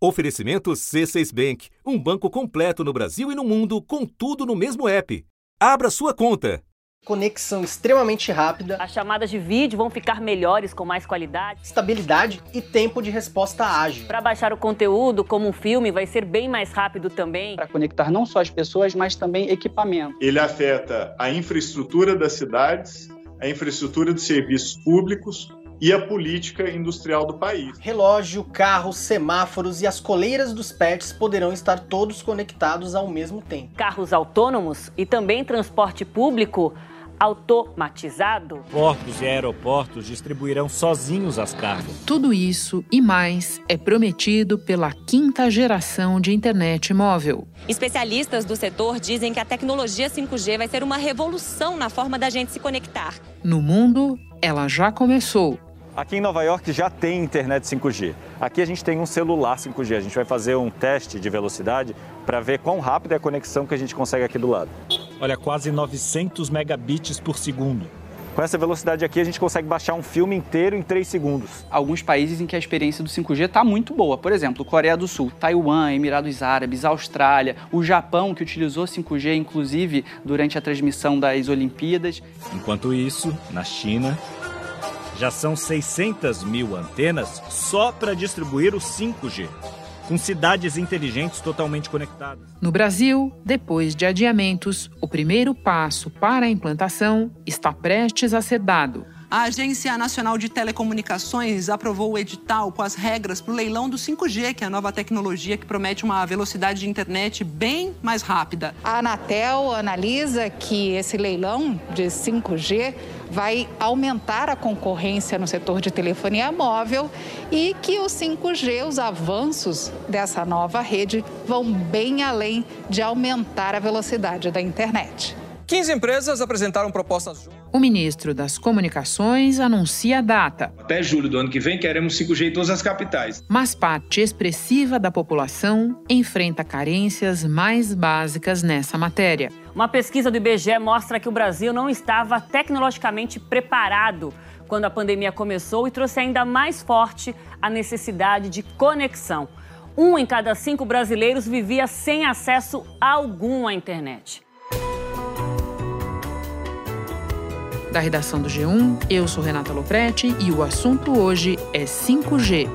Oferecimento C6 Bank, um banco completo no Brasil e no mundo, com tudo no mesmo app. Abra sua conta. Conexão extremamente rápida. As chamadas de vídeo vão ficar melhores com mais qualidade. Estabilidade e tempo de resposta ágil. Para baixar o conteúdo, como um filme, vai ser bem mais rápido também. Para conectar não só as pessoas, mas também equipamento. Ele afeta a infraestrutura das cidades, a infraestrutura de serviços públicos, e a política industrial do país. Relógio, carros, semáforos e as coleiras dos pets poderão estar todos conectados ao mesmo tempo. Carros autônomos e também transporte público automatizado. Portos e aeroportos distribuirão sozinhos as cargas. Tudo isso e mais é prometido pela quinta geração de internet móvel. Especialistas do setor dizem que a tecnologia 5G vai ser uma revolução na forma da gente se conectar. No mundo, ela já começou Aqui em Nova York já tem internet 5G. Aqui a gente tem um celular 5G. A gente vai fazer um teste de velocidade para ver quão rápida é a conexão que a gente consegue aqui do lado. Olha, quase 900 megabits por segundo. Com essa velocidade aqui, a gente consegue baixar um filme inteiro em 3 segundos. Alguns países em que a experiência do 5G está muito boa. Por exemplo, Coreia do Sul, Taiwan, Emirados Árabes, Austrália, o Japão, que utilizou 5G, inclusive, durante a transmissão das Olimpíadas. Enquanto isso, na China, já são 600 mil antenas só para distribuir o 5G, com cidades inteligentes totalmente conectadas. No Brasil, depois de adiamentos, o primeiro passo para a implantação está prestes a ser dado. A Agência Nacional de Telecomunicações aprovou o edital com as regras para o leilão do 5G, que é a nova tecnologia que promete uma velocidade de internet bem mais rápida. A Anatel analisa que esse leilão de 5G vai aumentar a concorrência no setor de telefonia móvel e que o 5G, os avanços dessa nova rede, vão bem além de aumentar a velocidade da internet. 15 empresas apresentaram propostas O ministro das Comunicações anuncia a data. Até julho do ano que vem, queremos 5G em todas as capitais. Mas parte expressiva da população enfrenta carências mais básicas nessa matéria. Uma pesquisa do IBGE mostra que o Brasil não estava tecnologicamente preparado quando a pandemia começou e trouxe ainda mais forte a necessidade de conexão. Um em cada cinco brasileiros vivia sem acesso algum à internet. Da redação do G1, eu sou Renata Loprete e o assunto hoje é 5G.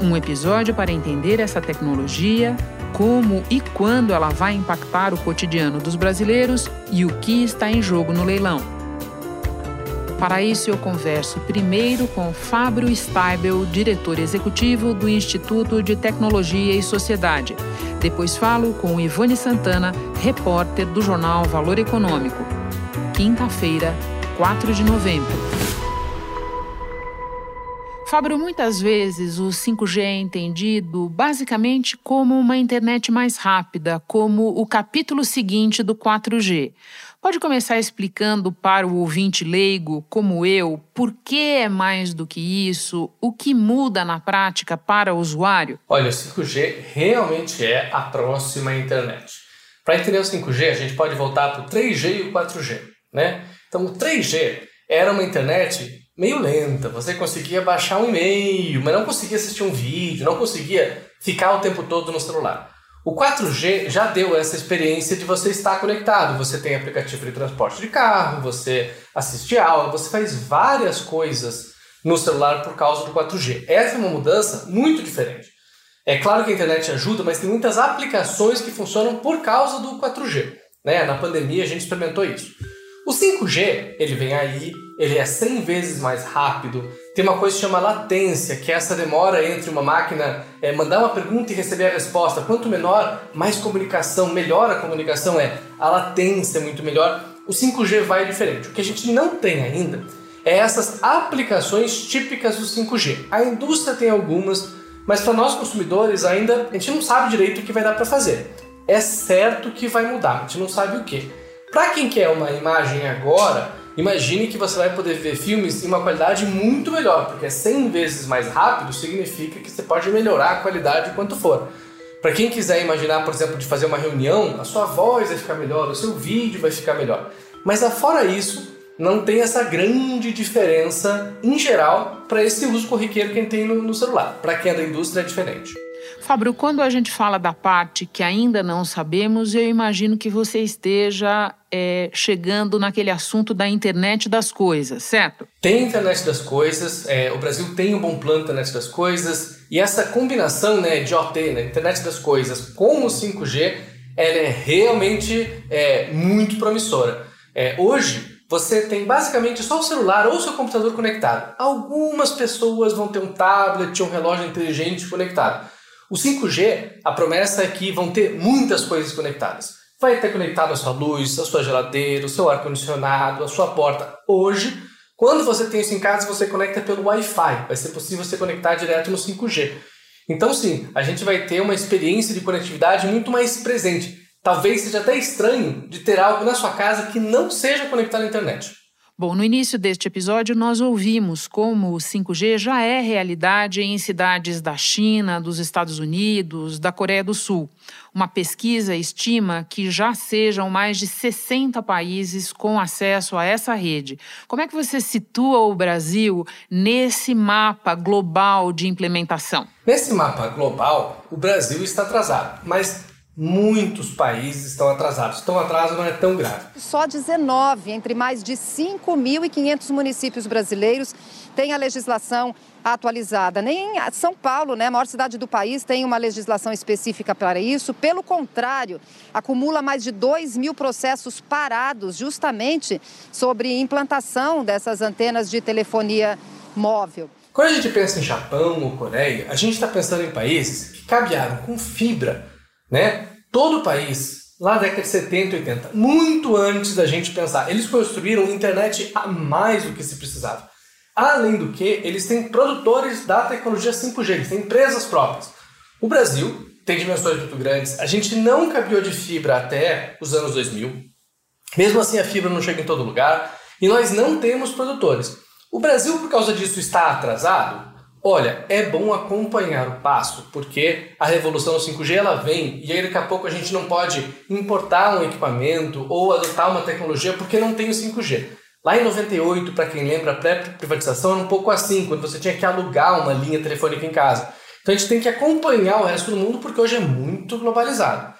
Um episódio para entender essa tecnologia, como e quando ela vai impactar o cotidiano dos brasileiros e o que está em jogo no leilão. Para isso, eu converso primeiro com Fábio Steibel, diretor executivo do Instituto de Tecnologia e Sociedade. Depois falo com Ivone Santana, repórter do jornal Valor Econômico. Quinta-feira, 4 de novembro. Fábio, muitas vezes o 5G é entendido basicamente como uma internet mais rápida, como o capítulo seguinte do 4G. Pode começar explicando para o ouvinte leigo, como eu, por que é mais do que isso, o que muda na prática para o usuário? Olha, o 5G realmente é a próxima internet. Para entender o 5G, a gente pode voltar para o 3G e o 4G, né? Então, o 3G era uma internet meio lenta. Você conseguia baixar um e-mail, mas não conseguia assistir um vídeo, não conseguia ficar o tempo todo no celular. O 4G já deu essa experiência de você estar conectado. Você tem aplicativo de transporte de carro, você assiste aula, você faz várias coisas no celular por causa do 4G. Essa é uma mudança muito diferente. É claro que a internet ajuda, mas tem muitas aplicações que funcionam por causa do 4G. Né? Na pandemia a gente experimentou isso. O 5G, ele vem aí, ele é 100 vezes mais rápido, tem uma coisa que chama latência, que é essa demora entre uma máquina é, mandar uma pergunta e receber a resposta. Quanto menor, mais comunicação, melhor a comunicação é, a latência é muito melhor. O 5G vai diferente. O que a gente não tem ainda é essas aplicações típicas do 5G. A indústria tem algumas, mas para nós consumidores ainda a gente não sabe direito o que vai dar para fazer. É certo que vai mudar, a gente não sabe o que. Para quem quer uma imagem agora, imagine que você vai poder ver filmes em uma qualidade muito melhor, porque 100 é vezes mais rápido significa que você pode melhorar a qualidade quanto for. Para quem quiser imaginar, por exemplo, de fazer uma reunião, a sua voz vai ficar melhor, o seu vídeo vai ficar melhor. Mas afora isso, não tem essa grande diferença em geral para esse uso corriqueiro que a gente tem no celular. Para quem é da indústria é diferente. Fábio, quando a gente fala da parte que ainda não sabemos, eu imagino que você esteja é, chegando naquele assunto da internet das coisas, certo? Tem internet das coisas, é, o Brasil tem um bom plano internet das coisas, e essa combinação né, de OT, né, internet das coisas, com o 5G, ela é realmente é, muito promissora. Hoje, você tem basicamente só o celular ou o seu computador conectado. Algumas pessoas vão ter um tablet, um relógio inteligente conectado. O 5G, a promessa é que vão ter muitas coisas conectadas. Vai ter conectado a sua luz, a sua geladeira, o seu ar-condicionado, a sua porta. Hoje, quando você tem isso em casa, você conecta pelo Wi-Fi. Vai ser possível você conectar direto no 5G. Então, sim, a gente vai ter uma experiência de conectividade muito mais presente. Talvez seja até estranho de ter algo na sua casa que não seja conectado à internet. Bom, no início deste episódio, nós ouvimos como o 5G já é realidade em cidades da China, dos Estados Unidos, da Coreia do Sul. Uma pesquisa estima que já sejam mais de 60 países com acesso a essa rede. Como é que você situa o Brasil nesse mapa global de implementação? Nesse mapa global, o Brasil está atrasado, mas muitos países estão atrasados. Então o atraso não é tão grave. Só 19 entre mais de 5.500 municípios brasileiros têm a legislação atualizada. Nem São Paulo, né, a maior cidade do país, tem uma legislação específica para isso. Pelo contrário, acumula mais de 2 mil processos parados justamente sobre implantação dessas antenas de telefonia móvel. Quando a gente pensa em Japão ou Coreia, a gente está pensando em países que cabearam com fibra, né? Todo o país, lá na década de 70 e 80, muito antes da gente pensar, eles construíram internet a mais do que se precisava. Além do que, eles têm produtores da tecnologia 5G, eles têm empresas próprias. O Brasil tem dimensões muito grandes, a gente não cabeou de fibra até os anos 2000, mesmo assim a fibra não chega em todo lugar, e nós não temos produtores. O Brasil, por causa disso, está atrasado? Olha, é bom acompanhar o passo, porque a revolução 5G ela vem e aí daqui a pouco a gente não pode importar um equipamento ou adotar uma tecnologia porque não tem o 5G. Lá em 98, para quem lembra, a pré-privatização era um pouco assim, quando você tinha que alugar uma linha telefônica em casa. Então a gente tem que acompanhar o resto do mundo porque hoje é muito globalizado.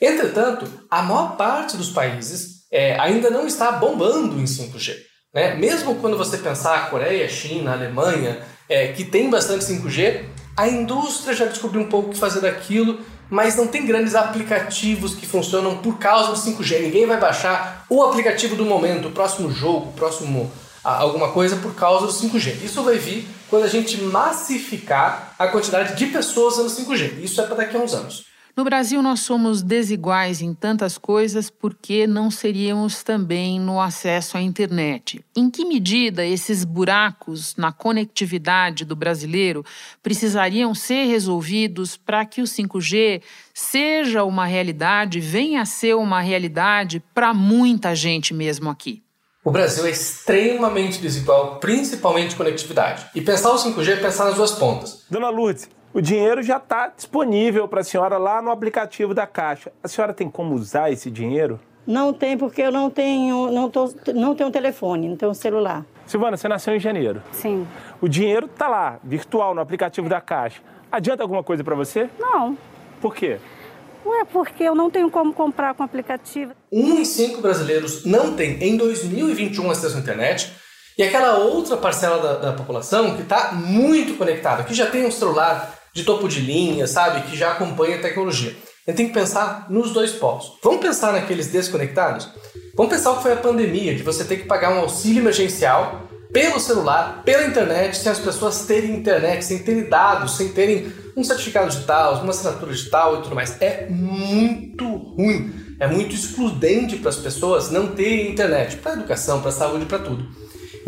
Entretanto, a maior parte dos países é, ainda não está bombando em 5G. Né? Mesmo quando você pensar a Coreia, China, Alemanha, é, que tem bastante 5G, a indústria já descobriu um pouco o que fazer daquilo, mas não tem grandes aplicativos que funcionam por causa do 5G. Ninguém vai baixar o aplicativo do momento, o próximo jogo, o próximo alguma coisa por causa do 5G. Isso vai vir quando a gente massificar a quantidade de pessoas usando 5G. Isso é para daqui a uns anos. No Brasil, nós somos desiguais em tantas coisas porque não seríamos também no acesso à internet. Em que medida esses buracos na conectividade do brasileiro precisariam ser resolvidos para que o 5G seja uma realidade, venha a ser uma realidade para muita gente mesmo aqui? O Brasil é extremamente desigual, principalmente conectividade. E pensar o 5G é pensar nas duas pontas. Dona Lourdes, o dinheiro já está disponível para a senhora lá no aplicativo da Caixa. A senhora tem como usar esse dinheiro? Não tem, porque eu não tenho, não, tô, não tenho telefone, não tenho celular. Silvana, você nasceu em janeiro. Sim. O dinheiro está lá, virtual, no aplicativo da Caixa. Adianta alguma coisa para você? Não. Por quê? Não é porque eu não tenho como comprar com aplicativo. Um em cinco brasileiros não tem em 2021 acesso à internet e aquela outra parcela da, da população que está muito conectada, que já tem um celular de topo de linha, sabe? Que já acompanha a tecnologia. A gente tem que pensar nos dois polos. Vamos pensar naqueles desconectados? Vamos pensar o que foi a pandemia, de você ter que pagar um auxílio emergencial pelo celular, pela internet, sem as pessoas terem internet, sem terem dados, sem terem um certificado digital, uma assinatura digital e tudo mais. É muito ruim, é muito excludente para as pessoas não terem internet, para educação, para saúde, para tudo.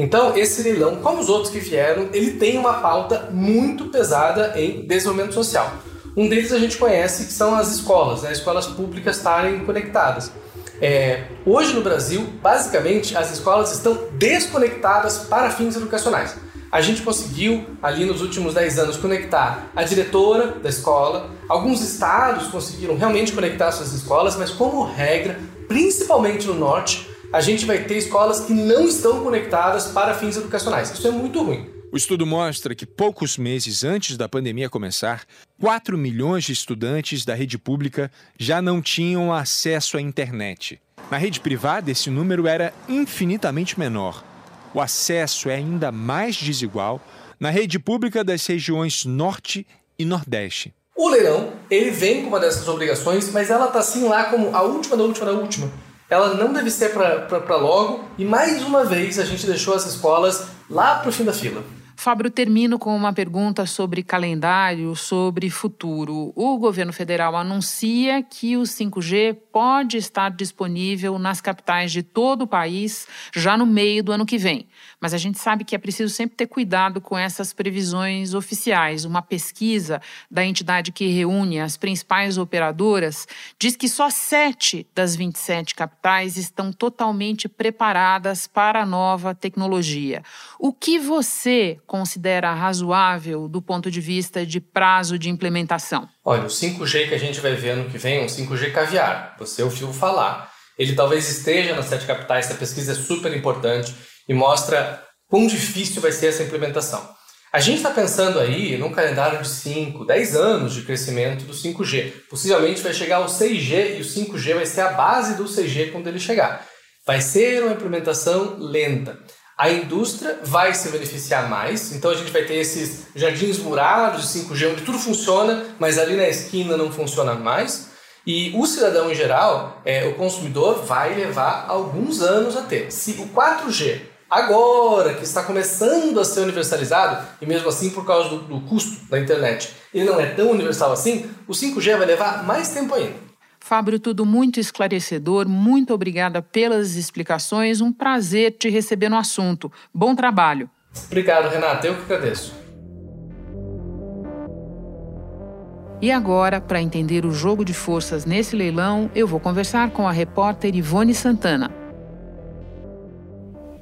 Então, esse leilão, como os outros que vieram, ele tem uma pauta muito pesada em desenvolvimento social. Um deles a gente conhece que são as escolas, né? as escolas públicas estarem conectadas. É, hoje no Brasil, basicamente, as escolas estão desconectadas para fins educacionais. A gente conseguiu, ali nos últimos 10 anos, conectar a diretora da escola. Alguns estados conseguiram realmente conectar suas escolas, mas como regra, principalmente no norte, a gente vai ter escolas que não estão conectadas para fins educacionais. Isso é muito ruim. O estudo mostra que poucos meses antes da pandemia começar, 4 milhões de estudantes da rede pública já não tinham acesso à internet. Na rede privada, esse número era infinitamente menor. O acesso é ainda mais desigual na rede pública das regiões Norte e Nordeste. O leilão, ele vem com uma dessas obrigações, mas ela tá assim lá como a última da última da última. Ela não deve ser para logo, e mais uma vez a gente deixou as escolas lá para o fim da fila. Fábio, termino com uma pergunta sobre calendário, sobre futuro. O governo federal anuncia que o 5G pode estar disponível nas capitais de todo o país já no meio do ano que vem. Mas a gente sabe que é preciso sempre ter cuidado com essas previsões oficiais. Uma pesquisa da entidade que reúne as principais operadoras diz que só sete das 27 capitais estão totalmente preparadas para a nova tecnologia. O que você considera razoável do ponto de vista de prazo de implementação? Olha, o 5G que a gente vai ver ano que vem é um 5G caviar. Você ouviu falar. Ele talvez esteja nas sete capitais, essa pesquisa é super importante e mostra quão difícil vai ser essa implementação. A gente está pensando aí num calendário de 5, 10 anos de crescimento do 5G. Possivelmente vai chegar ao 6G e o 5G vai ser a base do 6G quando ele chegar. Vai ser uma implementação lenta. A indústria vai se beneficiar mais, então a gente vai ter esses jardins murados de 5G onde tudo funciona, mas ali na esquina não funciona mais. E o cidadão em geral, é, o consumidor, vai levar alguns anos a ter. Se o 4G agora que está começando a ser universalizado, e mesmo assim por causa do, do, custo da internet, ele não é tão universal assim, o 5G vai levar mais tempo ainda. Fábio, tudo muito esclarecedor, muito obrigada pelas explicações, um prazer te receber no assunto. Bom trabalho. Obrigado, Renata, eu que agradeço. E agora, para entender o jogo de forças nesse leilão, eu vou conversar com a repórter Ivone Santana.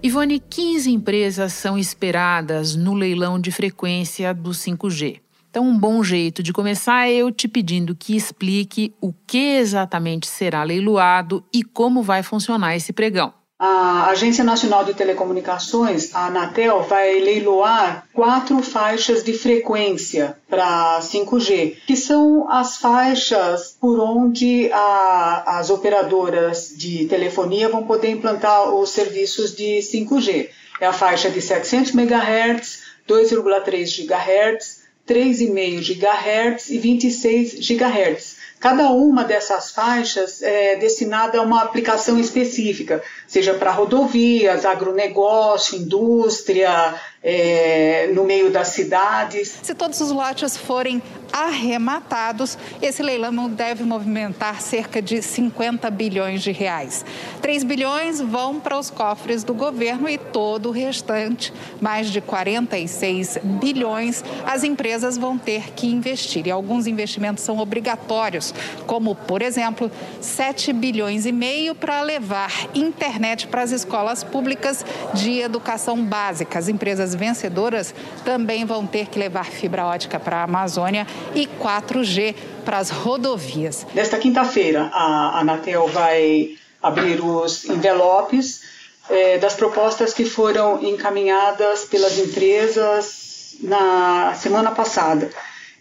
Ivone, 15 empresas são esperadas no leilão de frequência do 5G. Então, um bom jeito de começar é eu te pedindo que explique o que exatamente será leiloado e como vai funcionar esse pregão. A Agência Nacional de Telecomunicações, a Anatel, vai leiloar quatro faixas de frequência para 5G, que são as faixas por onde a, as operadoras de telefonia vão poder implantar os serviços de 5G. É a faixa de 700 MHz, 2,3 GHz, 3,5 GHz e 26 GHz. Cada uma dessas faixas é destinada a uma aplicação específica, seja para rodovias, agronegócio, indústria, é, no meio das cidades. Se todos os lotes forem arrematados, esse leilão deve movimentar cerca de 50 bilhões de reais. 3 bilhões vão para os cofres do governo e todo o restante, mais de 46 bilhões, as empresas vão ter que investir. E alguns investimentos são obrigatórios, como, por exemplo, 7 bilhões e meio para levar internet para as escolas públicas de educação básica. As empresas vencedoras também vão ter que levar fibra ótica para a Amazônia e 4G para as rodovias. Nesta quinta-feira, a Anatel vai abrir os envelopes é, das propostas que foram encaminhadas pelas empresas na semana passada.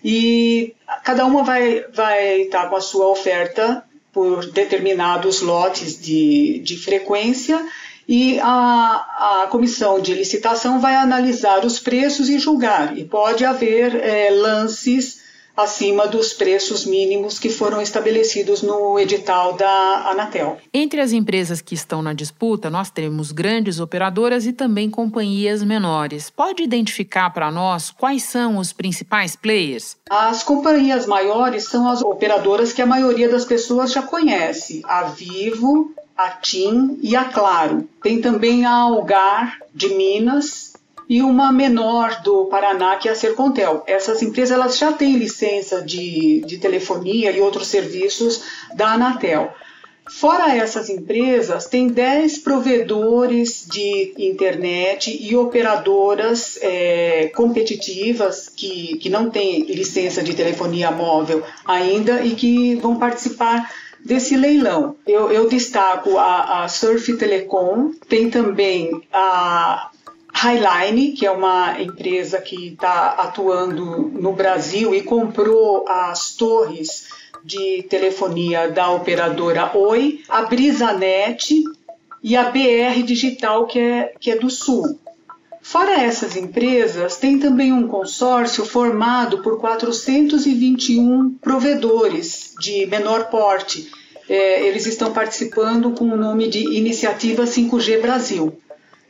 E cada uma vai, vai estar com a sua oferta por determinados lotes de, de frequência e a, a comissão de licitação vai analisar os preços e julgar. E pode haver é, lances acima dos preços mínimos que foram estabelecidos no edital da Anatel. Entre as empresas que estão na disputa, nós temos grandes operadoras e também companhias menores. Pode identificar para nós quais são os principais players? As companhias maiores são as operadoras que a maioria das pessoas já conhece: a Vivo, a TIM e a Claro. Tem também a Algar de Minas e uma menor do Paraná, que é a Sercontel. Essas empresas elas já têm licença de, de telefonia e outros serviços da Anatel. Fora essas empresas, tem 10 provedores de internet e operadoras é, competitivas que, que não têm licença de telefonia móvel ainda e que vão participar desse leilão. Eu, eu destaco a, a Surf Telecom, tem também a Highline, que é uma empresa que está atuando no Brasil e comprou as torres de telefonia da operadora Oi, a Brisanet e a BR Digital, que é, que é do Sul. Fora essas empresas, tem também um consórcio formado por 421 provedores de menor porte. É, eles estão participando com o nome de Iniciativa 5G Brasil.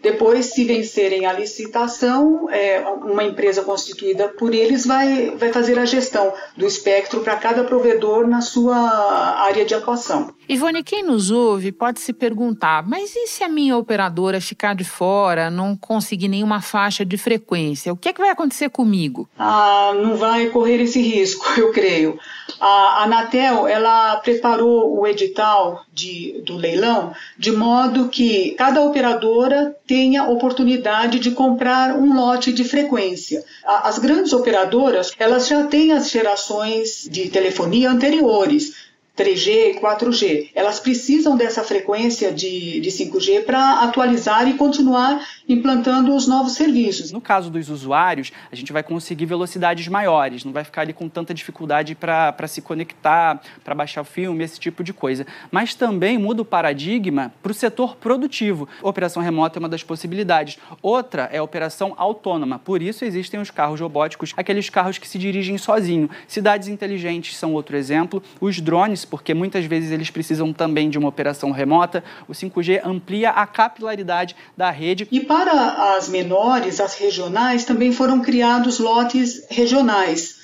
Depois, se vencerem a licitação, é, uma empresa constituída por eles vai, vai fazer a gestão do espectro para cada provedor na sua área de atuação. Ivone, quem nos ouve pode se perguntar: mas e se a minha operadora ficar de fora, não conseguir nenhuma faixa de frequência? O que, é que vai acontecer comigo? Ah, não vai correr esse risco, eu creio. A Anatel ela preparou o edital de, do leilão de modo que cada operadora tenha oportunidade de comprar um lote de frequência. As grandes operadoras elas já têm as gerações de telefonia anteriores 3G e 4G. Elas precisam dessa frequência de, de 5G para atualizar e continuar implantando os novos serviços. No caso dos usuários, a gente vai conseguir velocidades maiores, não vai ficar ali com tanta dificuldade para se conectar, para baixar o filme, esse tipo de coisa. Mas também muda o paradigma para o setor produtivo. Operação remota é uma das possibilidades. Outra é a operação autônoma. Por isso existem os carros robóticos, aqueles carros que se dirigem sozinho. Cidades inteligentes são outro exemplo. Os drones porque muitas vezes eles precisam também de uma operação remota. O 5G amplia a capilaridade da rede. E para as menores, as regionais, também foram criados lotes regionais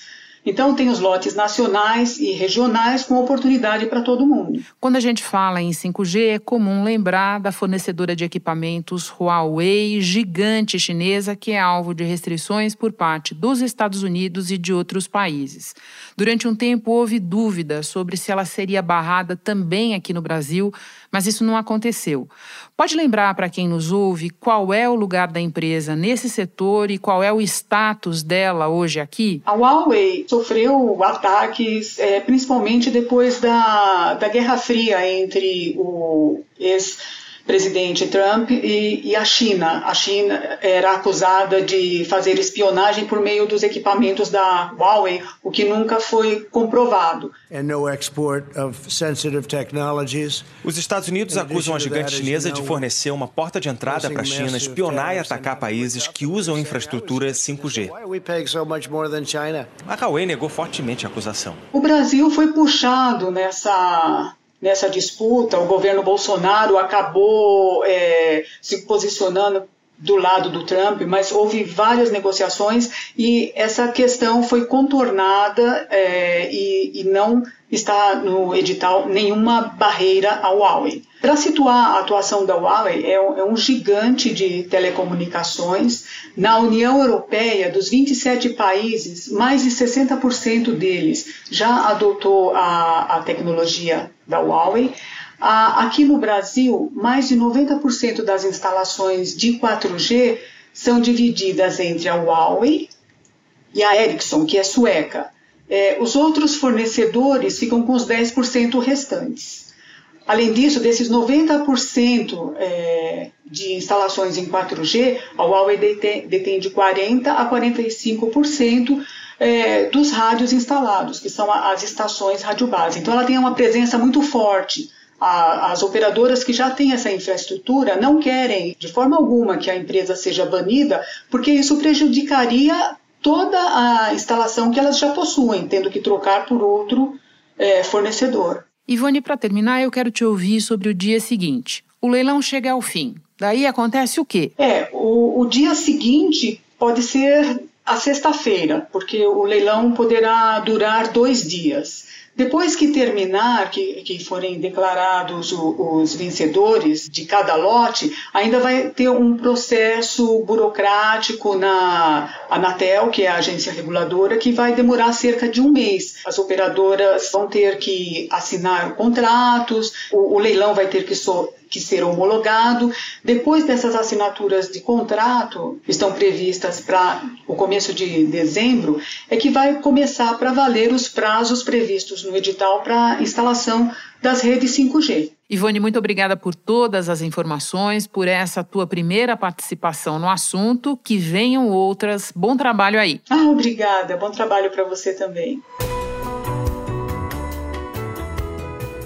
então, tem os lotes nacionais e regionais com oportunidade para todo mundo. Quando a gente fala em 5G, é comum lembrar da fornecedora de equipamentos Huawei, gigante chinesa, que é alvo de restrições por parte dos Estados Unidos e de outros países. Durante um tempo, houve dúvida sobre se ela seria barrada também aqui no Brasil mas isso não aconteceu. Pode lembrar para quem nos ouve qual é o lugar da empresa nesse setor e qual é o status dela hoje aqui? A Huawei sofreu ataques é, principalmente depois da, da Guerra Fria entre o ex presidente Trump e, e, a China. A China era acusada de fazer espionagem por meio dos equipamentos da Huawei, o que nunca foi comprovado. Os Estados Unidos acusam a gigante chinesa de fornecer uma porta de entrada para a China espionar e atacar países que usam infraestrutura 5G. A Huawei negou fortemente a acusação. O Brasil foi puxado nessa nessa disputa, o governo Bolsonaro acabou é, se posicionando do lado do Trump, mas houve várias negociações e essa questão foi contornada é, e, e não está no edital nenhuma barreira ao Huawei. Para situar a atuação da Huawei, é um, é um, gigante de telecomunicações. Na União Europeia, dos 27 países, mais de 60% deles já adotou a, a tecnologia da Huawei. aqui no Brasil, mais de 90% das instalações de 4G são divididas entre a Huawei e a Ericsson, que é sueca. É, os outros fornecedores ficam com os 10% restantes. Além disso, desses 90% é, de instalações em 4G, a Huawei detém de 40% a 45% é, dos rádios instalados, que são as estações radiobase. Então, ela tem uma presença muito forte. as operadoras que já têm essa infraestrutura não querem, de forma alguma, que a empresa seja banida, porque isso prejudicaria toda a instalação que elas já possuem, tendo que trocar por outro é, fornecedor. Ivone, para terminar, eu quero te ouvir sobre o dia seguinte. O leilão chega ao fim. Daí acontece o quê? É, o, o dia seguinte pode ser a sexta-feira, porque o leilão poderá durar dois dias. Depois que terminar, que, que forem declarados o, os vencedores de cada lote, ainda vai ter um processo burocrático na Anatel, que é a agência reguladora, que vai demorar cerca de um mês. As operadoras vão ter que assinar contratos, o, o leilão vai ter que, so, que ser homologado. Depois dessas assinaturas de contrato, estão previstas para o começo de dezembro, é que vai começar para valer os prazos previstos no edital para instalação das redes 5G. Ivone, muito obrigada por todas as informações, por essa tua primeira participação no assunto. Que venham outras. Bom trabalho aí. Ah, obrigada. Bom trabalho para você também.